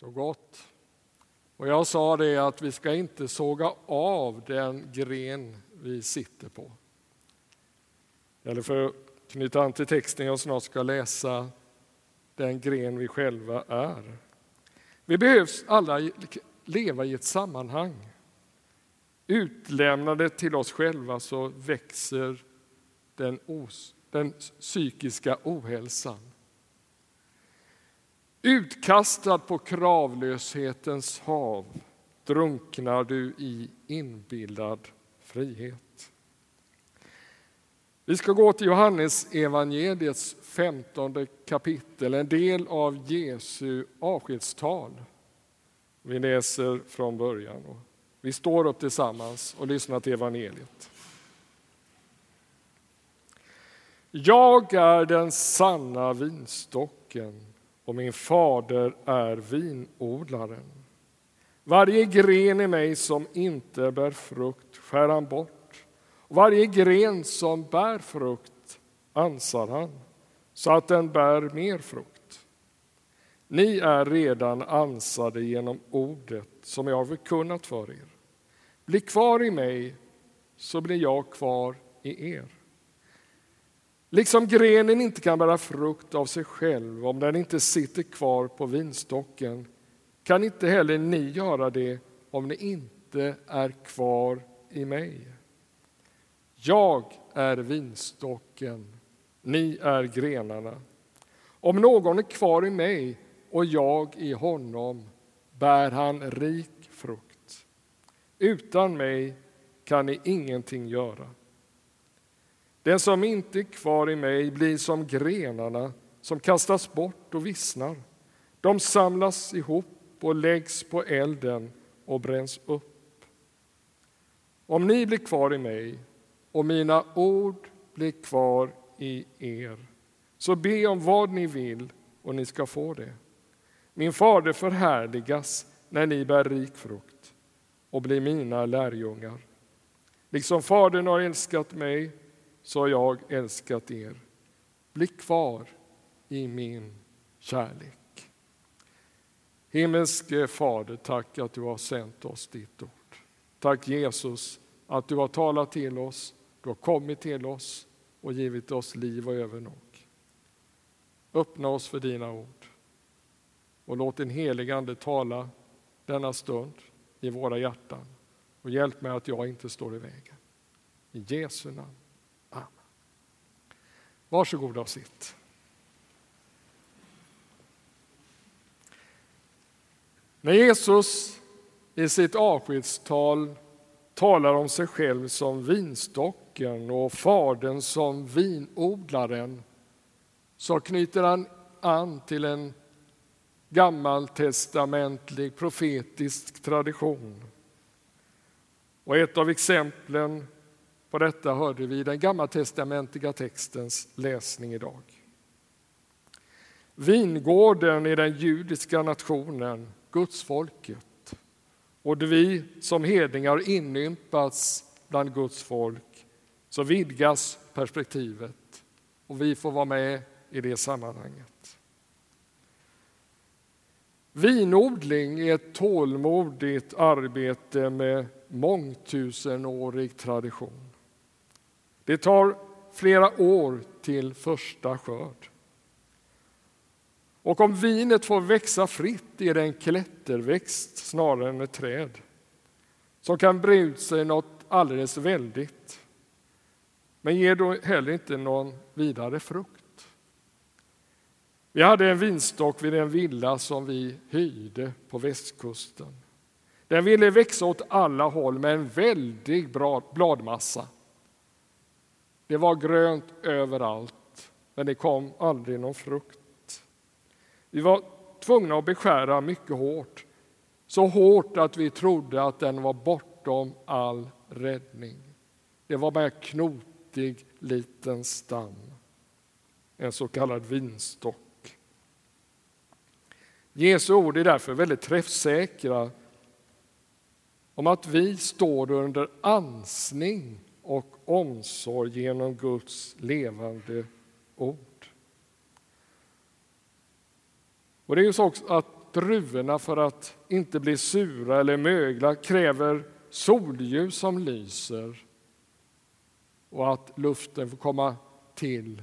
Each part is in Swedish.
Så gott. Och jag sa det att vi ska inte såga av den gren vi sitter på. Eller för att knyta an till texten jag snart ska läsa, den gren vi själva är. Vi behövs alla leva i ett sammanhang. Utlämnade till oss själva så växer den, os, den psykiska ohälsan. Utkastad på kravlöshetens hav drunknar du i inbillad frihet. Vi ska gå till Johannes evangeliets femtonde kapitel, en del av Jesu avskedstal. Vi läser från början. Vi står upp tillsammans och lyssnar till evangeliet. Jag är den sanna vinstocken och min fader är vinodlaren. Varje gren i mig som inte bär frukt skär han bort och varje gren som bär frukt ansar han så att den bär mer frukt. Ni är redan ansade genom ordet som jag har förkunnat för er. Bli kvar i mig så blir jag kvar i er. Liksom grenen inte kan bära frukt av sig själv om den inte sitter kvar på vinstocken kan inte heller ni göra det om ni inte är kvar i mig. Jag är vinstocken, ni är grenarna. Om någon är kvar i mig och jag i honom bär han rik frukt. Utan mig kan ni ingenting göra. Den som inte är kvar i mig blir som grenarna som kastas bort och vissnar. De samlas ihop och läggs på elden och bränns upp. Om ni blir kvar i mig och mina ord blir kvar i er, så be om vad ni vill och ni ska få det. Min fader förhärligas när ni bär rik frukt och blir mina lärjungar. Liksom Fadern har älskat mig så har jag älskat er. Bli kvar i min kärlek. Himmelske Fader, tack att du har sänt oss ditt ord. Tack Jesus att du har talat till oss, du har kommit till oss och givit oss liv och övernog. Öppna oss för dina ord och låt din helige Ande tala denna stund i våra hjärtan och hjälp mig att jag inte står i vägen. I Jesu namn. Varsågoda och sitt. När Jesus i sitt avskedstal talar om sig själv som vinstocken och Fadern som vinodlaren så knyter han an till en gammaltestamentlig profetisk tradition. Och ett av exemplen på detta hörde vi den gammaltestamentliga textens läsning idag. Vingården är den judiska nationen, gudsfolket. Och då vi som hedningar inympats bland Guds folk så vidgas perspektivet och vi får vara med i det sammanhanget. Vinodling är ett tålmodigt arbete med mångtusenårig tradition. Det tar flera år till första skörd. Och om vinet får växa fritt är det en klätterväxt snarare än ett träd som kan bre ut sig något alldeles väldigt men ger då heller inte någon vidare frukt. Vi hade en vinstock vid en villa som vi hyrde på västkusten. Den ville växa åt alla håll med en väldig bladmassa. Det var grönt överallt, men det kom aldrig någon frukt. Vi var tvungna att beskära mycket hårt, så hårt att vi trodde att den var bortom all räddning. Det var bara en knotig liten stam, en så kallad vinstock. Jesu ord är därför väldigt träffsäkra om att vi står under ansning och omsorg genom Guds levande ord. Och det är ju så också att druvorna för att inte bli sura eller mögla kräver solljus som lyser och att luften får komma till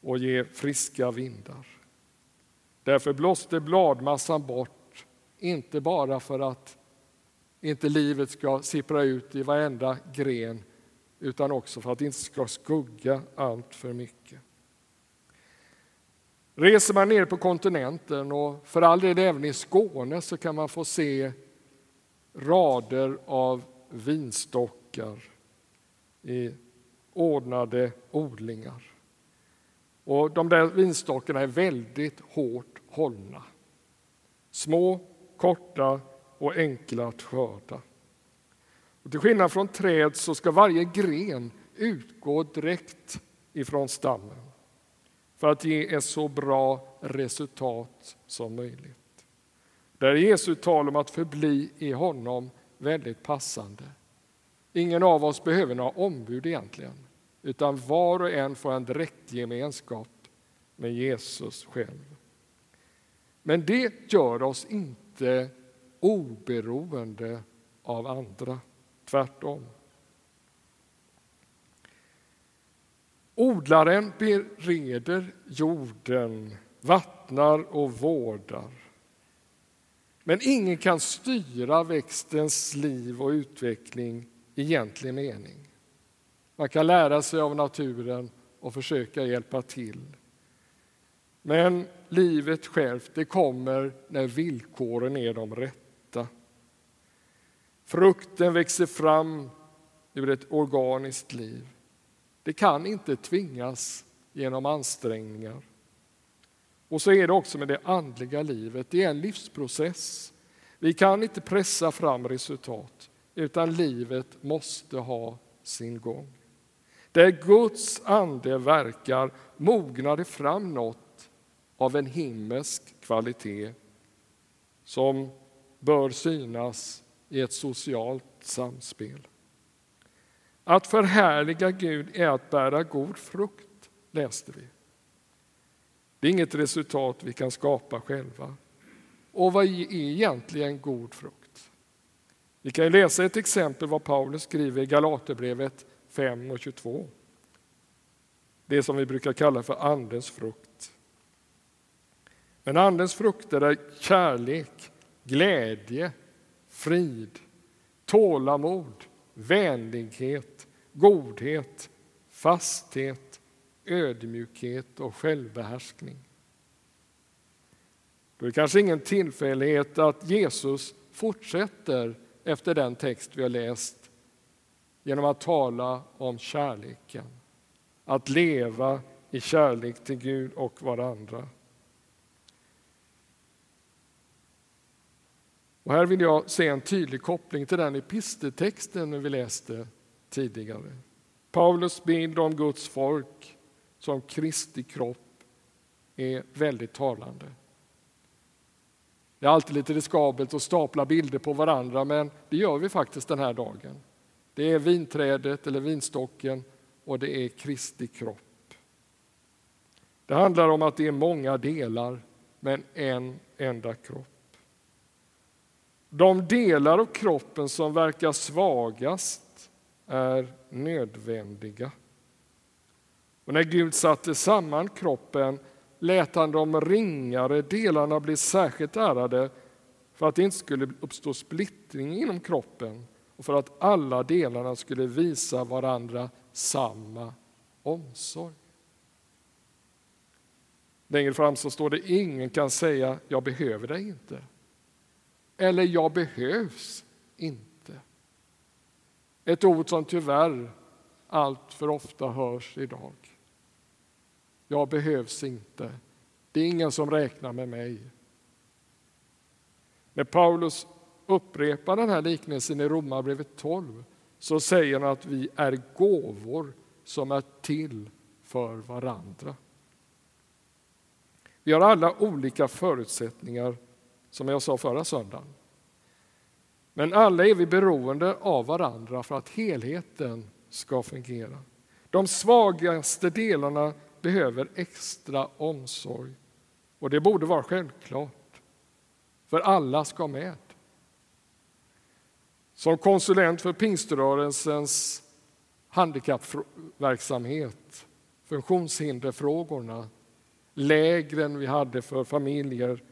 och ge friska vindar. Därför blåste bladmassan bort, inte bara för att inte livet ska sippra ut i varenda gren utan också för att det inte ska skugga allt för mycket. Reser man ner på kontinenten och för all del även i Skåne så kan man få se rader av vinstockar i ordnade odlingar. Och de där vinstockarna är väldigt hårt hållna. Små, korta och enkla att skörda. Och till skillnad från träd så ska varje gren utgå direkt ifrån stammen för att ge ett så bra resultat som möjligt. Där är Jesu tal om att förbli i honom väldigt passande. Ingen av oss behöver några ombud egentligen, utan var och en får en direkt gemenskap med Jesus själv. Men det gör oss inte oberoende av andra, tvärtom. Odlaren bereder jorden, vattnar och vårdar. Men ingen kan styra växtens liv och utveckling i egentlig mening. Man kan lära sig av naturen och försöka hjälpa till. Men livet självt det kommer när villkoren är de rätta. Frukten växer fram ur ett organiskt liv. Det kan inte tvingas genom ansträngningar. Och så är det också med det andliga livet. Det är en livsprocess. Vi kan inte pressa fram resultat, utan livet måste ha sin gång. Där Guds ande verkar mognar det fram något av en himmelsk kvalitet som bör synas i ett socialt samspel. Att förhärliga Gud är att bära god frukt, läste vi. Det är inget resultat vi kan skapa själva. Och vad är egentligen god frukt? Vi kan läsa ett exempel vad Paulus skriver i Galaterbrevet 5 och 22. Det som vi brukar kalla för Andens frukt. Men Andens frukter är kärlek, glädje, frid, tålamod, vänlighet, godhet, fasthet, ödmjukhet och självbehärskning. Då är det kanske ingen tillfällighet att Jesus fortsätter efter den text vi har läst genom att tala om kärleken. Att leva i kärlek till Gud och varandra. Och här vill jag se en tydlig koppling till den episteltexten vi läste tidigare. Paulus bild om Guds folk som Kristi kropp är väldigt talande. Det är alltid lite riskabelt att stapla bilder på varandra, men det gör vi faktiskt den här dagen. Det är vinträdet eller vinstocken och det är Kristi kropp. Det handlar om att det är många delar, men en enda kropp. De delar av kroppen som verkar svagast är nödvändiga. Och när Gud satte samman kroppen lät han de ringare delarna bli särskilt ärade för att det inte skulle uppstå splittring inom kroppen och för att alla delarna skulle visa varandra samma omsorg. Längre fram så står det ingen kan säga jag behöver dig inte eller jag behövs inte. Ett ord som tyvärr allt för ofta hörs idag. Jag behövs inte. Det är ingen som räknar med mig. När Paulus upprepar den här liknelsen i Romarbrevet 12 så säger han att vi är gåvor som är till för varandra. Vi har alla olika förutsättningar som jag sa förra söndagen. Men alla är vi beroende av varandra för att helheten ska fungera. De svagaste delarna behöver extra omsorg och det borde vara självklart. för alla ska med. Som konsulent för pingströrelsens handikappverksamhet, funktionshinderfrågorna, lägren vi hade för familjer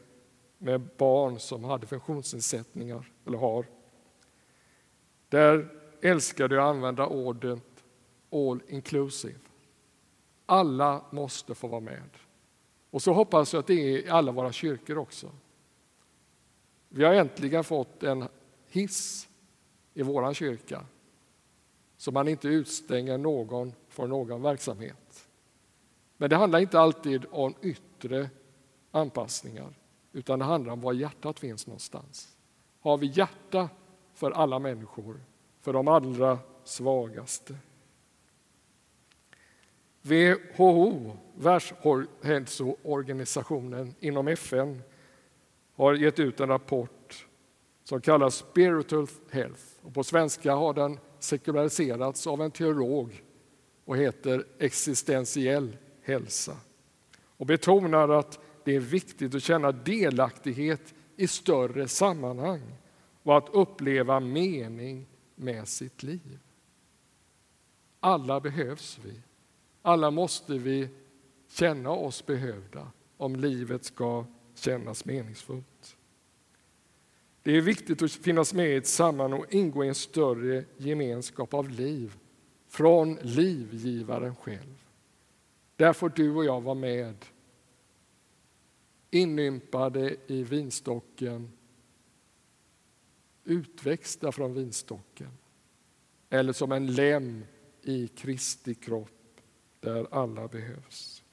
med barn som hade funktionsnedsättningar eller har. Där älskade jag att använda ordet all inclusive. Alla måste få vara med. Och så hoppas jag att det är i alla våra kyrkor också. Vi har äntligen fått en hiss i vår kyrka så man inte utstänger någon från någon verksamhet. Men det handlar inte alltid om yttre anpassningar utan det handlar om var hjärtat finns någonstans. Har vi hjärta för alla människor, för de allra svagaste? WHO, Världshälsoorganisationen inom FN, har gett ut en rapport som kallas Spiritual Health. Och på svenska har den sekulariserats av en teolog och heter Existentiell hälsa. Och betonar att det är viktigt att känna delaktighet i större sammanhang och att uppleva mening med sitt liv. Alla behövs vi. Alla måste vi känna oss behövda om livet ska kännas meningsfullt. Det är viktigt att finnas med i ett sammanhang och ingå i en större gemenskap av liv från livgivaren själv. Där får du och jag vara med inympade i vinstocken utväxta från vinstocken eller som en lem i Kristi kropp där alla behövs.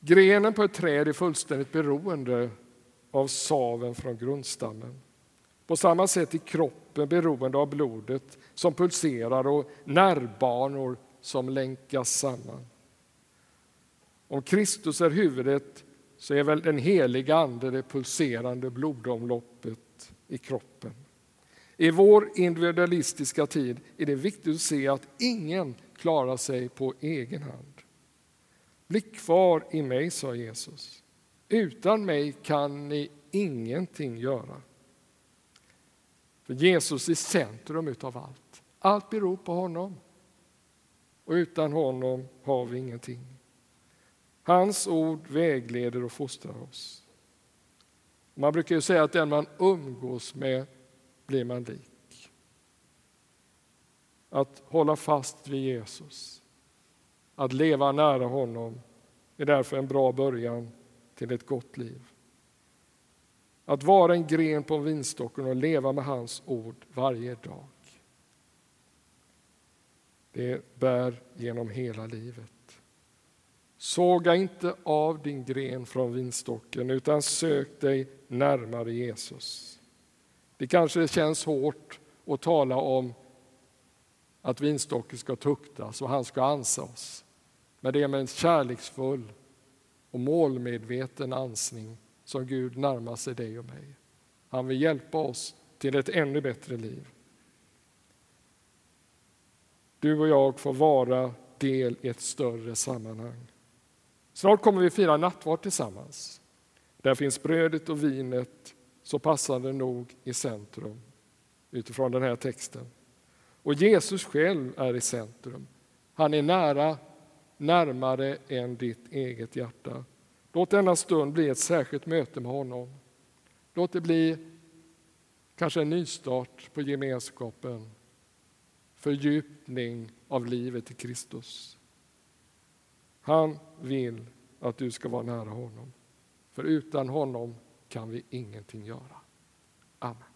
Grenen på ett träd är fullständigt beroende av saven från grundstammen. På samma sätt är kroppen beroende av blodet som pulserar och nervbanor som länkas samman. Om Kristus är huvudet så är väl den heliga Ande det pulserande blodomloppet i kroppen. I vår individualistiska tid är det viktigt att se att ingen klarar sig på egen hand. Bli kvar i mig, sa Jesus. Utan mig kan ni ingenting göra. För Jesus är centrum av allt. Allt beror på honom. Och utan honom har vi ingenting. Hans ord vägleder och fostrar oss. Man brukar ju säga att den man umgås med blir man lik. Att hålla fast vid Jesus, att leva nära honom är därför en bra början till ett gott liv. Att vara en gren på vinstocken och leva med hans ord varje dag. Det bär genom hela livet. Såga inte av din gren från vinstocken utan sök dig närmare Jesus. Det kanske känns hårt att tala om att vinstocken ska tuktas och han ska ansa oss. Men det är med en kärleksfull och målmedveten ansning som Gud närmar sig dig och mig. Han vill hjälpa oss till ett ännu bättre liv. Du och jag får vara del i ett större sammanhang. Snart kommer vi fira nattvard tillsammans. Där finns brödet och vinet så passande nog i centrum utifrån den här texten. Och Jesus själv är i centrum. Han är nära, närmare än ditt eget hjärta. Låt denna stund bli ett särskilt möte med honom. Låt det bli kanske en nystart på gemenskapen, fördjupning av livet i Kristus. Han vill att du ska vara nära honom. För utan honom kan vi ingenting göra. Amen.